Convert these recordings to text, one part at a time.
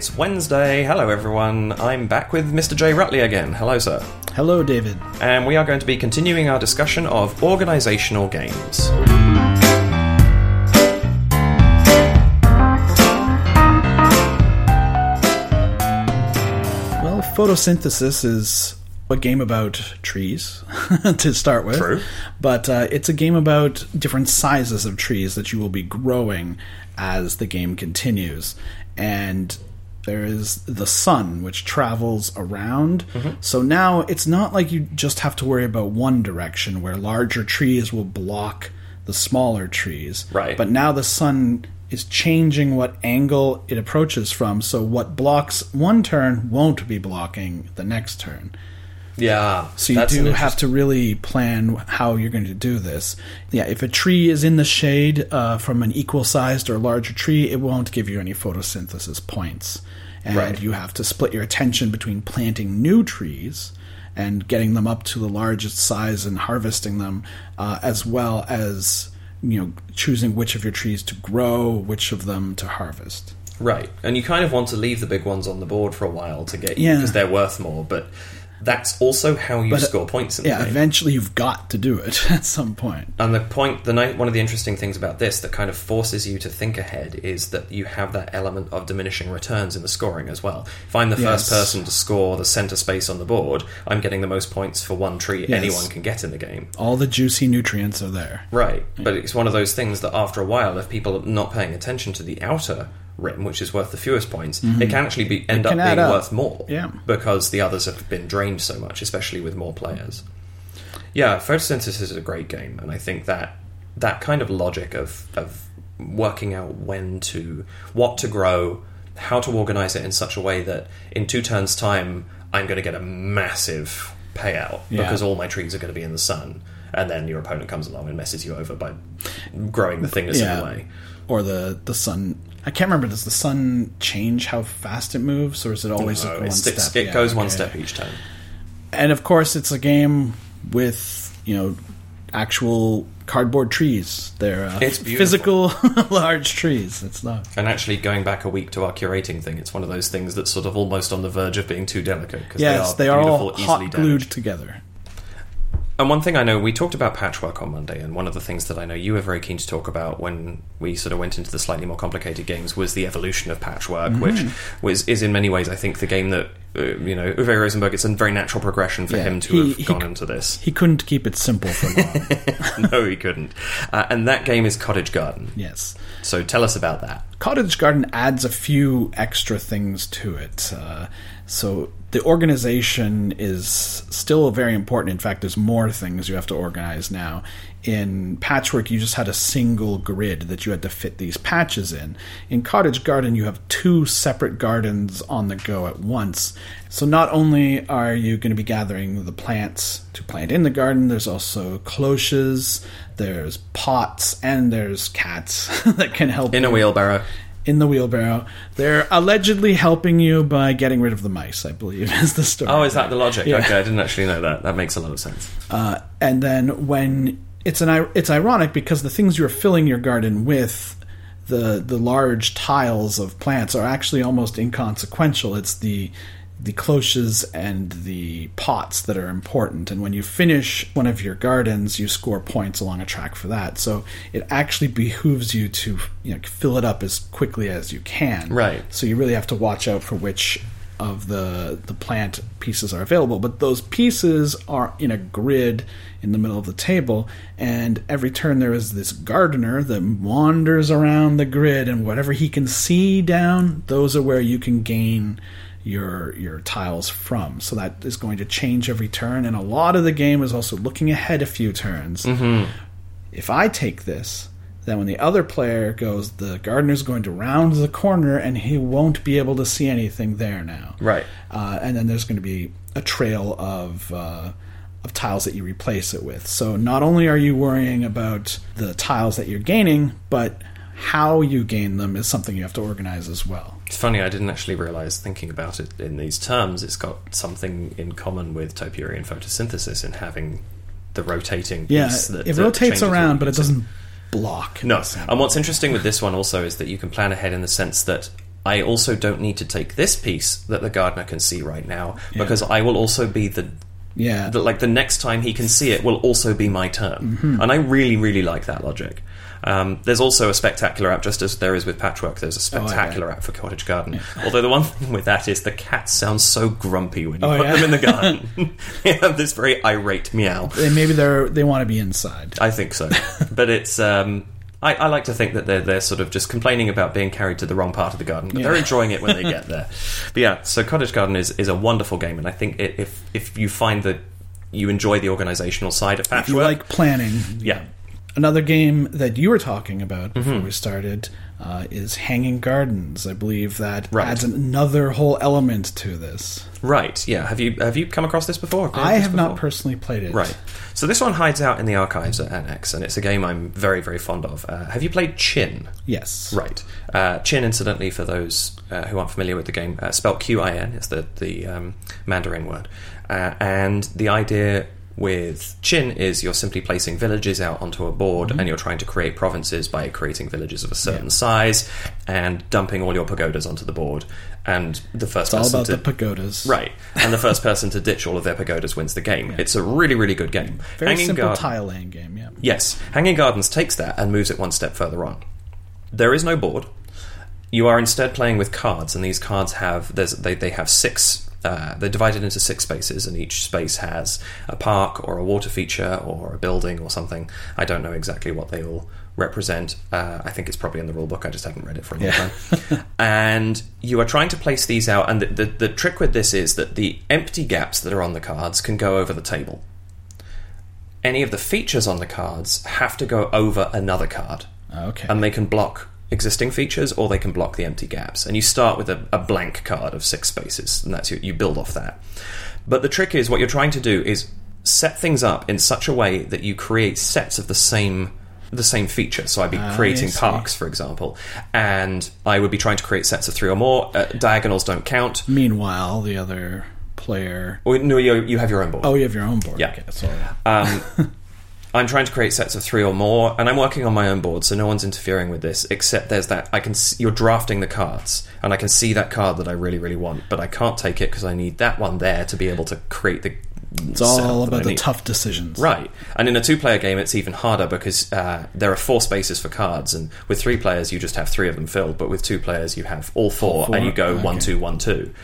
It's Wednesday. Hello, everyone. I'm back with Mr. J. Rutley again. Hello, sir. Hello, David. And we are going to be continuing our discussion of organizational games. Well, photosynthesis is a game about trees to start with. True. But uh, it's a game about different sizes of trees that you will be growing as the game continues. And there is the sun, which travels around. So now it's not like you just have to worry about one direction where larger trees will block the smaller trees. Right. But now the sun is changing what angle it approaches from. So what blocks one turn won't be blocking the next turn. Yeah. So you do have to really plan how you're going to do this. Yeah, if a tree is in the shade uh, from an equal sized or larger tree, it won't give you any photosynthesis points. And Right. you have to split your attention between planting new trees and getting them up to the largest size and harvesting them, uh, as well as you know choosing which of your trees to grow, which of them to harvest. Right. And you kind of want to leave the big ones on the board for a while to get Yeah. because they're worth more, but that's also how you But, uh, score points in the Yeah, game. eventually you've got to do it at some point. And the point, the one of the interesting things about this that kind of forces you to think ahead is that you have that element of diminishing returns in the scoring as well. If I'm the Yes. first person to score the center space on the board, I'm getting the most points for one tree Yes. anyone can get in the game. All the juicy nutrients are there. Right, but it's one of those things that after a while, if people are not paying attention to the outer rim, which is worth the fewest points, it can actually be end up Mm-hmm. being up. worth more. Yeah. because the others have been drained so much, especially with more players. Yeah, photosynthesis is a great game, and I think that that kind of logic of of working out when to what to grow, how to organize it in such a way that in two turns' time I'm going to get a massive payout Yeah. because all my trees are going to be in the sun, and then your opponent comes along and messes you over by growing the thing a certain way. Or the the sun. I can't remember. Does the sun change how fast it moves, or is it always No, one sticks- step? it Yeah, goes one step each time. And of course, it's a game with you know actual cardboard trees. They're uh, It's beautiful. physical large trees. It's not. And actually, going back a week to our curating thing, it's one of those things that's sort of almost on the verge of being too delicate because Yes, they are, beautiful, all hot easily glued together. And one thing I know, we talked about patchwork on Monday, and one of the things that I know you were very keen to talk about when we sort of went into the slightly more complicated games was the evolution of patchwork, Mm-hmm. which was is in many ways, I think, the game that uh, you know Uwe Rosenberg. It's a very natural progression for Yeah, him to he- have he gone into this. He couldn't keep it simple for long. no, he couldn't. Uh, and that game is Cottage Garden. yes. So tell us about that. Cottage Garden adds a few extra things to it. Uh, so the organization is still very important. In fact, there's more things you have to organize now. In Patchwork, you just had a single grid that you had to fit these patches in. In Cottage Garden, you have two separate gardens on the go at once. So not only are you going to be gathering the plants to plant in the garden, there's also cloches, there's pots, and there's cats that can help In a wheelbarrow. In the wheelbarrow. They're allegedly helping you by getting rid of the mice, I believe, is the story. Oh, is that the logic? Yeah. Okay, I didn't actually know that. That makes a lot of sense. Uh, and then when it's an it's ironic because the things you're filling your garden with the the large tiles of plants are actually almost inconsequential. It's the the cloches and the pots that are important. And when you finish one of your gardens, you score points along a track for that. So it actually behooves you to you know fill it up as quickly as you can. Right. So you really have to watch out for which of the the plant pieces are available. But those pieces are in a grid in the middle of the table, and every turn there is this gardener that wanders around the grid, and whatever he can see down, those are where you can gain your your tiles from. So that is going to change every turn, and a lot of the game is also looking ahead a few turns. If I take this, then when the other player goes, the gardener's going to round the corner and he won't be able to see anything there now. Right. Uh, and then there's going to be a trail of uh, of tiles that you replace it with. So not only are you worrying about the tiles that you're gaining, but how you gain them is something you have to organize as well. It's funny, I didn't actually realize, thinking about it in these terms, it's got something in common with Topiary photosynthesis in having the rotating Yeah, piece. That, it that rotates around, but it doesn't block. No. And what's interesting with this one also is that you can plan ahead in the sense that I also don't need to take this piece that the gardener can see right now because I will also be the Yeah. that like the next time he can see it will also be my turn, Mm-hmm. and I really really like that logic. Um, there's also a spectacular app, just as there is with Patchwork. There's a Oh, I bet. spectacular app for Cottage Garden. Although the one thing with that is the cats sound so grumpy when you Oh, put yeah? them in the garden. they have this very irate meow. Maybe they're they want to be inside. I think so, but it's. Um, I, I like to think that they're they're sort of just complaining about being carried to the wrong part of the garden, but they're enjoying it when they get there. But yeah, so Cottage Garden is, is a wonderful game, and I think it, if if you find that you enjoy the organizational side of If you Patchwork, like planning, yeah, Another game that you were talking about before Mm-hmm. we started uh, is Hanging Gardens. I believe that Right. adds another whole element to this. right, yeah. Have you have you come across this before? Played I have not personally played it. Right. So this one hides out in the archives at Annex, and it's a game I'm very, very fond of. Uh, have you played Qin? Yes. Right. Uh, Qin, incidentally, for those uh, who aren't familiar with the game, uh, spelled Q-I-N is the the um, Mandarin word, uh, and the idea with Qin is you're simply placing villages out onto a board, mm-hmm. and you're trying to create provinces by creating villages of a certain size and dumping all your pagodas onto the board. And the first It's all person about to the pagodas. Right, and the first person to ditch all of their pagodas wins the game. It's a really, really good game. Very Hanging simple Garden- tile laying game, yeah. Yes, Hanging Gardens takes that and moves it one step further on. There is no board. You are instead playing with cards, and these cards have there's, they they have six. Uh, they're divided into six spaces, and each space has a park or a water feature or a building or something. I don't know exactly what they all represent. Uh, I think it's probably in the rule book. I just haven't read it for a long Yeah. time. and you are trying to place these out, and the, the, the trick with this is that the empty gaps that are on the cards can go over the table any of the features on the cards have to go over another card. Okay. And they can block existing features or they can block the empty gaps. And you start with a, a blank card of six spaces, and that's your, you build off that. But the trick is what you're trying to do is set things up in such a way that you create sets of the same the same feature. So I'd be Ah, creating parks, for example, and I would be trying to create sets of three or more. Uh, diagonals don't count. Meanwhile, the other player. Or, no, you, you have your own board. Oh, you have your own board. Yeah. Okay, Um, I'm trying to create sets of three or more, and I'm working on my own board, so no one's interfering with this. Except there's that I can see, you're drafting the cards, and I can see that card that I really really want, but I can't take it because I need that one there to be able to create the. it's all about the tough decisions. Right, and in a two-player game, it's even harder because uh, there are four spaces for cards, and with three players, you just have three of them filled. But with two players, you have all four, four, and you go one, okay. two, one, two,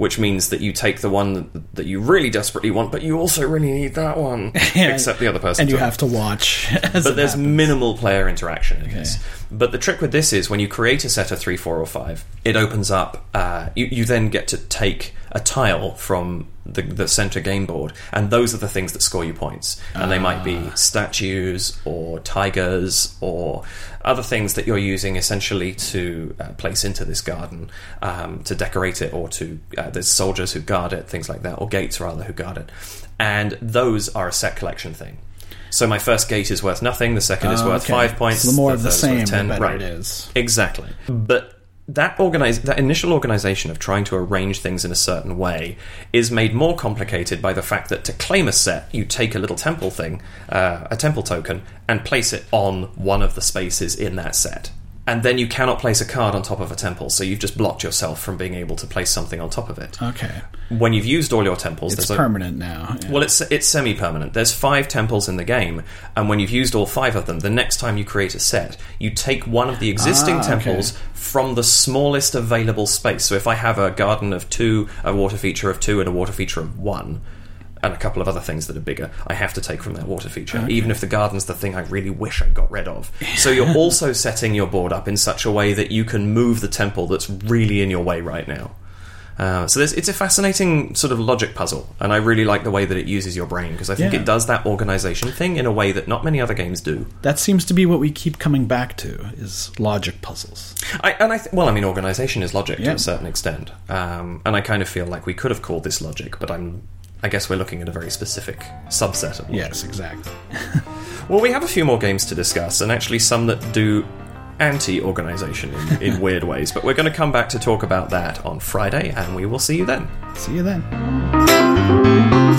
which means that you take the one that, that you really desperately want, but you also really need that one, except the other person. And you have to watch. As But it there's happens. minimal player interaction in this. But the trick with this is when you create a set of three, four, or five, it opens up. Uh, you, you then get to take a tile from the, the center game board, and those are the things that score you points. And they might be statues or tigers or other things that you're using essentially to uh, place into this garden um, to decorate it, or to uh, there's soldiers who guard it, things like that, or gates rather who guard it. And those are a set collection thing. So my first gate is worth nothing. The second is Oh, worth okay. five points. So the more of the third is same, the 10. better right. it is. Exactly. But that organize that initial organization of trying to arrange things in a certain way is made more complicated by the fact that to claim a set, you take a little temple thing, uh, a temple token, and place it on one of the spaces in that set. And then you cannot place a card on top of a temple, so you've just blocked yourself from being able to place something on top of it. Okay. When you've used all your temples, It's there's a, permanent now. yeah. well, it's it's semi-permanent. There's five temples in the game, and when you've used all five of them, the next time you create a set, you take one of the existing Ah, okay. temples from the smallest available space. So if I have a garden of two, a water feature of two, and a water feature of one, and a couple of other things that are bigger, I have to take from that water feature, even if the garden's the thing I really wish I'd got rid of. So you're also setting your board up in such a way that you can move the temple that's really in your way right now. Uh, so it's a fascinating sort of logic puzzle, and I really like the way that it uses your brain because I think Yeah. it does that organization thing in a way that not many other games do. that seems to be what we keep coming back to is logic puzzles. I, and I th- well, I mean, organization is logic to a certain extent, um, and I kind of feel like we could have called this logic, but I'm. I guess we're looking at a very specific subset of logic. Yes, exactly. Well, we have a few more games to discuss, and actually some that do anti-organization in, in weird ways. But we're going to come back to talk about that on Friday, and we will see you then. See you then.